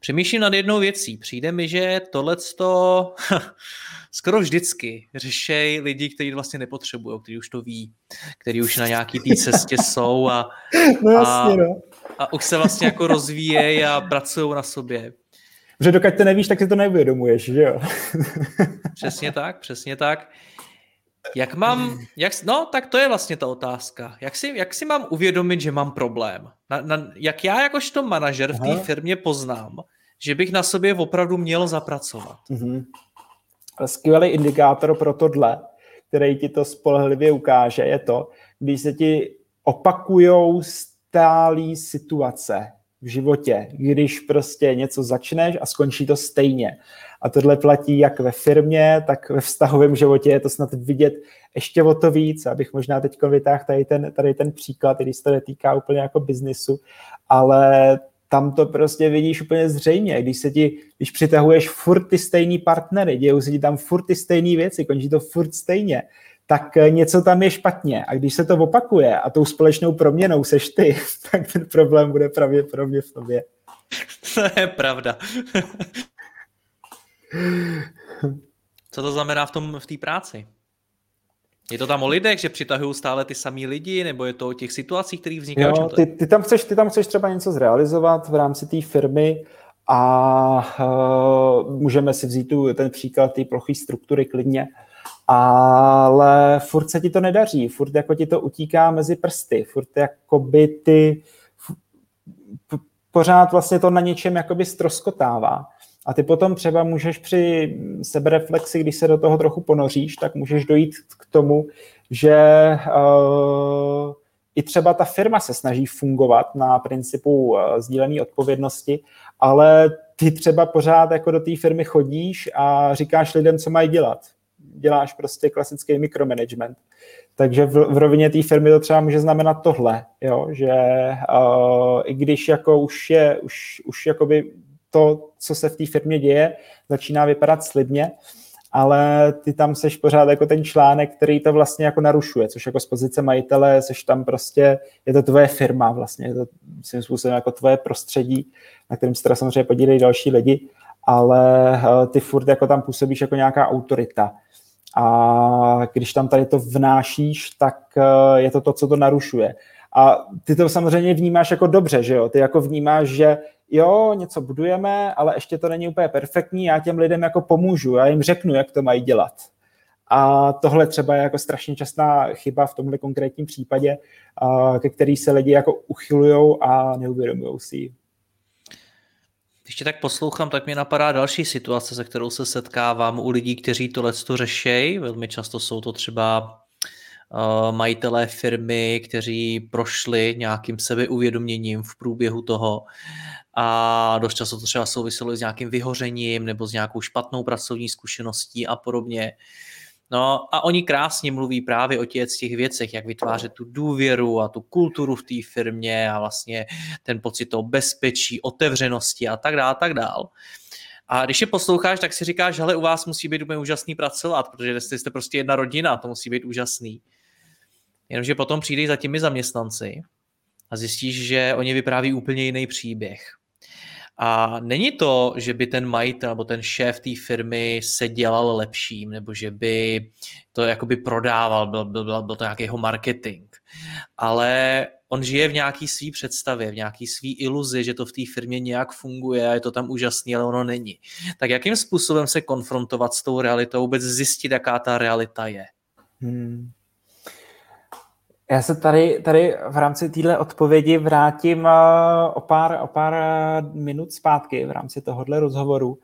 Přemýšlím nad jednou věcí. Přijde mi, že tohleto skoro vždycky řešej lidi, kteří vlastně nepotřebují, kteří už to ví, kteří už na nějaký té cestě jsou a, no jasně, no. a, a už se vlastně jako rozvíjejí a pracují na sobě. Protože dokud to nevíš, tak si to neuvědomuješ, že jo? přesně tak, přesně tak. Jak mám, jak, no tak to je vlastně ta otázka. Jak si, jak si mám uvědomit, že mám problém? Na, na, jak já jakožto manažer v té firmě poznám, že bych na sobě opravdu měl zapracovat? Mm-hmm skvělý indikátor pro tohle, který ti to spolehlivě ukáže, je to, když se ti opakujou stálý situace v životě, když prostě něco začneš a skončí to stejně. A tohle platí jak ve firmě, tak ve vztahovém životě. Je to snad vidět ještě o to víc, abych možná teď vytáhl tady ten, tady ten příklad, když se to netýká úplně jako biznisu, ale tam to prostě vidíš úplně zřejmě, když se ti, když přitahuješ furt ty stejný partnery, dějou se ti tam furt ty stejné věci, končí to furt stejně, tak eh, něco tam je špatně. A když se to opakuje a tou společnou proměnou seš ty, tak ten problém bude pravděpodobně v tobě. To je pravda. Co to znamená v tom v té práci? Je to tam o lidech, že přitahují stále ty samý lidi, nebo je to o těch situacích, které vznikají? Jo, ty, ty, tam chceš, ty tam chceš třeba něco zrealizovat v rámci té firmy a uh, můžeme si vzít tu, ten příklad té ploché struktury klidně, ale furt se ti to nedaří, furt jako ti to utíká mezi prsty, furt jako by ty pořád vlastně to na něčem jakoby stroskotává. A ty potom třeba můžeš při sebereflexi, když se do toho trochu ponoříš, tak můžeš dojít k tomu, že uh, i třeba ta firma se snaží fungovat na principu uh, sdílené odpovědnosti, ale ty třeba pořád jako do té firmy chodíš a říkáš lidem, co mají dělat. Děláš prostě klasický mikromanagement. Takže v, v rovině té firmy to třeba může znamenat tohle, jo? že uh, i když jako už je, už, už jakoby to, co se v té firmě děje, začíná vypadat slibně, ale ty tam seš pořád jako ten článek, který to vlastně jako narušuje, což jako z pozice majitele seš tam prostě, je to tvoje firma vlastně, je to svým způsobem jako tvoje prostředí, na kterém se teda samozřejmě podílejí další lidi, ale eh, ty furt jako tam působíš jako nějaká autorita. A když tam tady to vnášíš, tak eh, je to to, co to narušuje. A ty to samozřejmě vnímáš jako dobře, že jo? Ty jako vnímáš, že jo, něco budujeme, ale ještě to není úplně perfektní, já těm lidem jako pomůžu, já jim řeknu, jak to mají dělat. A tohle třeba je jako strašně častá chyba v tomhle konkrétním případě, ke který se lidi jako uchylují a neuvědomují si když tě tak poslouchám, tak mi napadá další situace, se kterou se setkávám u lidí, kteří tohle řeší. Velmi často jsou to třeba majitelé firmy, kteří prošli nějakým sebeuvědoměním v průběhu toho a dost často to třeba souviselo s nějakým vyhořením nebo s nějakou špatnou pracovní zkušeností a podobně. No a oni krásně mluví právě o těch, těch věcech, jak vytvářet tu důvěru a tu kulturu v té firmě a vlastně ten pocit toho bezpečí, otevřenosti a tak dále, a tak dále. A když je posloucháš, tak si říkáš, hele, u vás musí být úplně úžasný pracovat, protože jste prostě jedna rodina, to musí být úžasný. Jenomže potom přijdeš za těmi zaměstnanci a zjistíš, že oni vypráví úplně jiný příběh. A není to, že by ten majitel nebo ten šéf té firmy se dělal lepším, nebo že by to jakoby prodával, byl, byl, byl, byl to nějaký jeho marketing. Ale on žije v nějaký svý představě, v nějaký svý iluzi, že to v té firmě nějak funguje a je to tam úžasný, ale ono není. Tak jakým způsobem se konfrontovat s tou realitou, vůbec zjistit, jaká ta realita je? Hmm. Já se tady, tady v rámci téhle odpovědi vrátím eh, o pár, o pár minut zpátky v rámci tohohle rozhovoru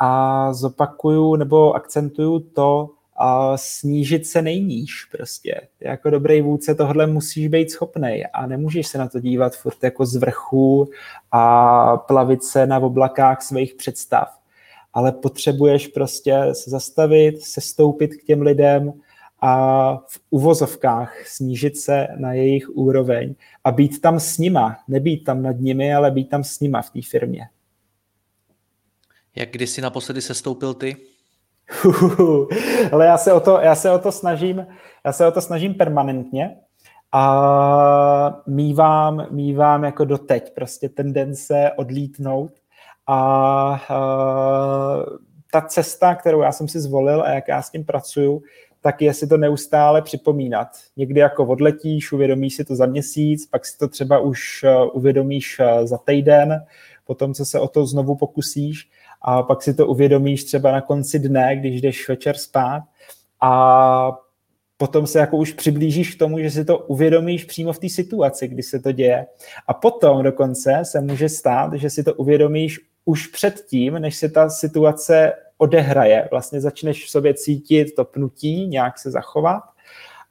a zopakuju nebo akcentuju to, a eh, snížit se nejníž prostě. Ty jako dobrý vůdce tohle musíš být schopný a nemůžeš se na to dívat furt jako z vrchu a plavit se na oblakách svých představ. Ale potřebuješ prostě se zastavit, sestoupit k těm lidem, a v uvozovkách snížit se na jejich úroveň a být tam s nima, nebýt tam nad nimi, ale být tam s nima v té firmě. Jak když jsi naposledy sestoupil ty? ale já se, o to, já se o to snažím, já se o to snažím permanentně a mývám, mývám jako doteď prostě tendence odlítnout a, a ta cesta, kterou já jsem si zvolil a jak já s tím pracuju, tak je si to neustále připomínat. Někdy jako odletíš, uvědomíš si to za měsíc, pak si to třeba už eh, uvědomíš eh, za týden, potom co se o to znovu pokusíš a pak si to uvědomíš třeba na konci dne, když jdeš večer spát a potom se jako už přiblížíš k tomu, že si to uvědomíš přímo v té situaci, kdy se to děje. A potom dokonce se může stát, že si to uvědomíš už předtím, než se ta situace odehraje. Vlastně začneš v sobě cítit to pnutí, nějak se zachovat,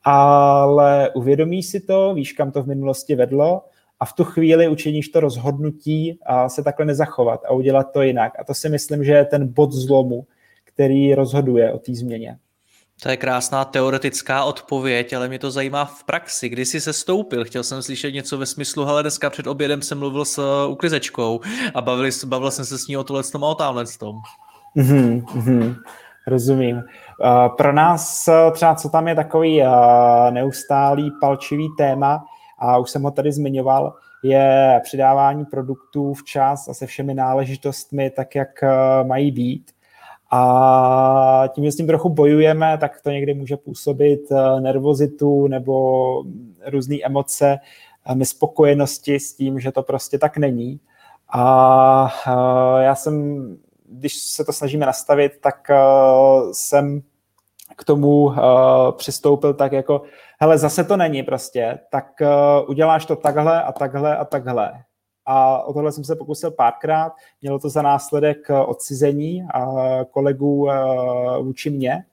ale uvědomíš si to, víš, kam to v minulosti vedlo a v tu chvíli učiníš to rozhodnutí a se takhle nezachovat a udělat to jinak. A to si myslím, že je ten bod zlomu, který rozhoduje o té změně. To je krásná teoretická odpověď, ale mě to zajímá v praxi. Kdy jsi se stoupil? Chtěl jsem slyšet něco ve smyslu, hele, dneska před obědem jsem mluvil s uh, uklizečkou a bavili, bavil jsem se s ní o tohle a o tom. Mm-hmm, mm-hmm, rozumím. Pro nás třeba, co tam je takový neustálý palčivý téma, a už jsem ho tady zmiňoval, je přidávání produktů včas a se všemi náležitostmi tak, jak mají být. A tím, že s tím trochu bojujeme, tak to někdy může působit nervozitu nebo různé emoce, nespokojenosti s tím, že to prostě tak není. A já jsem, když se to snažíme nastavit, tak jsem k tomu přistoupil tak jako hele, zase to není prostě, tak uh, uděláš to takhle a takhle a takhle. A o tohle jsem se pokusil párkrát, mělo to za následek odcizení a kolegů uh, vůči mně.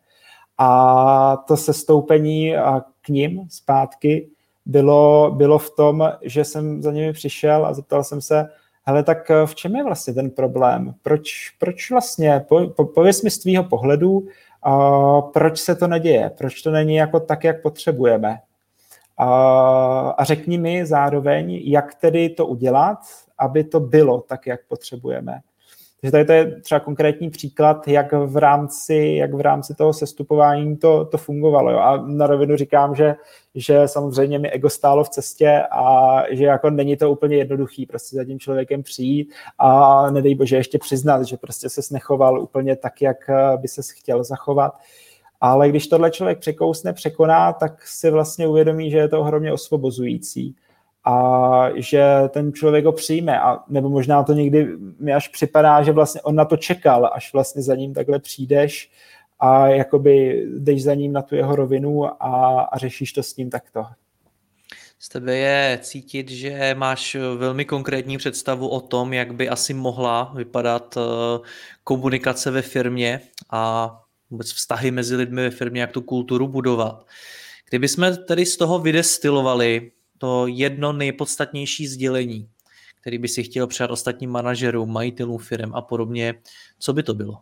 A to sestoupení k ním zpátky bylo, bylo v tom, že jsem za nimi přišel a zeptal jsem se, hele, tak v čem je vlastně ten problém? Proč, proč vlastně, po, po, pověz mi z tvýho pohledu, a proč se to neděje, proč to není jako tak, jak potřebujeme. A, a řekni mi zároveň, jak tedy to udělat, aby to bylo tak, jak potřebujeme. Takže tady to je třeba konkrétní příklad, jak v rámci, jak v rámci toho sestupování to, to fungovalo. Jo. A na rovinu říkám, že, že samozřejmě mi ego stálo v cestě a že jako není to úplně jednoduchý prostě za tím člověkem přijít a nedej bože ještě přiznat, že prostě se nechoval úplně tak, jak by se chtěl zachovat. Ale když tohle člověk překousne, překoná, tak si vlastně uvědomí, že je to ohromně osvobozující a že ten člověk ho přijme a nebo možná to někdy mi až připadá, že vlastně on na to čekal, až vlastně za ním takhle přijdeš a jakoby jdeš za ním na tu jeho rovinu a, a řešíš to s ním takto. Z tebe je cítit, že máš velmi konkrétní představu o tom, jak by asi mohla vypadat eh, komunikace ve firmě a vůbec vztahy mezi lidmi ve firmě, jak tu kulturu budovat. Kdyby jsme tedy z toho vydestilovali to jedno nejpodstatnější sdělení, který by si chtěl přát ostatním manažerům, majitelům firm a podobně, co by to bylo?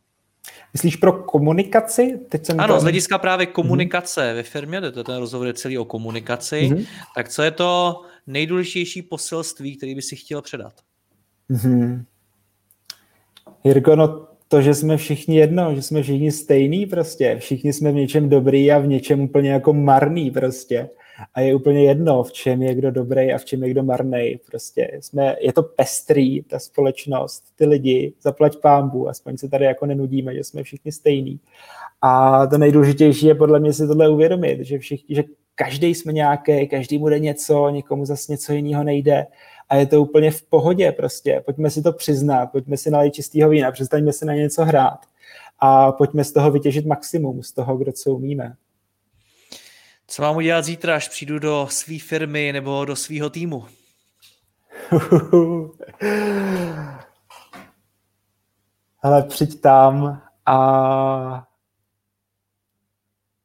Myslíš pro komunikaci? Teď jsem ano, to... z hlediska právě mhm. komunikace mm-hmm. ve firmě, to ten rozhovor je celý o komunikaci, mm-hmm. tak co je to nejdůležitější poselství, který by si chtěl předat? Mm-hmm. Jirko, no to, že jsme všichni jedno, že jsme všichni stejný prostě, všichni jsme v něčem dobrý a v něčem úplně jako marný prostě a je úplně jedno, v čem je kdo dobrý a v čem je kdo marný. Prostě jsme, je to pestrý, ta společnost, ty lidi, zaplať pámbu, aspoň se tady jako nenudíme, že jsme všichni stejní. A to nejdůležitější je podle mě si tohle uvědomit, že, všichni, že každý jsme nějaký, každý bude něco, někomu zase něco jiného nejde a je to úplně v pohodě prostě. Pojďme si to přiznat, pojďme si nalít čistýho vína, přestaňme si na něco hrát a pojďme z toho vytěžit maximum, z toho, kdo co umíme. Co mám udělat zítra, až přijdu do své firmy nebo do svého týmu? Ale přijď tam a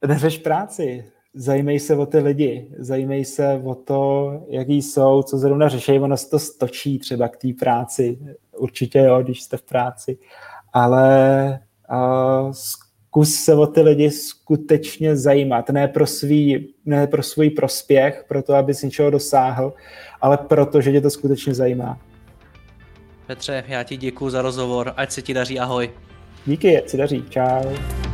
neřeš práci. Zajímej se o ty lidi, zajímej se o to, jaký jsou, co zrovna řeší, ono se to stočí třeba k té práci, určitě jo, když jste v práci, ale uh, zkus se o ty lidi skutečně zajímat, ne pro, svý, ne pro svůj prospěch, pro to, abys něčeho dosáhl, ale proto, že tě to skutečně zajímá. Petře, já ti děkuji za rozhovor, ať se ti daří, ahoj. Díky, ať se daří, čau.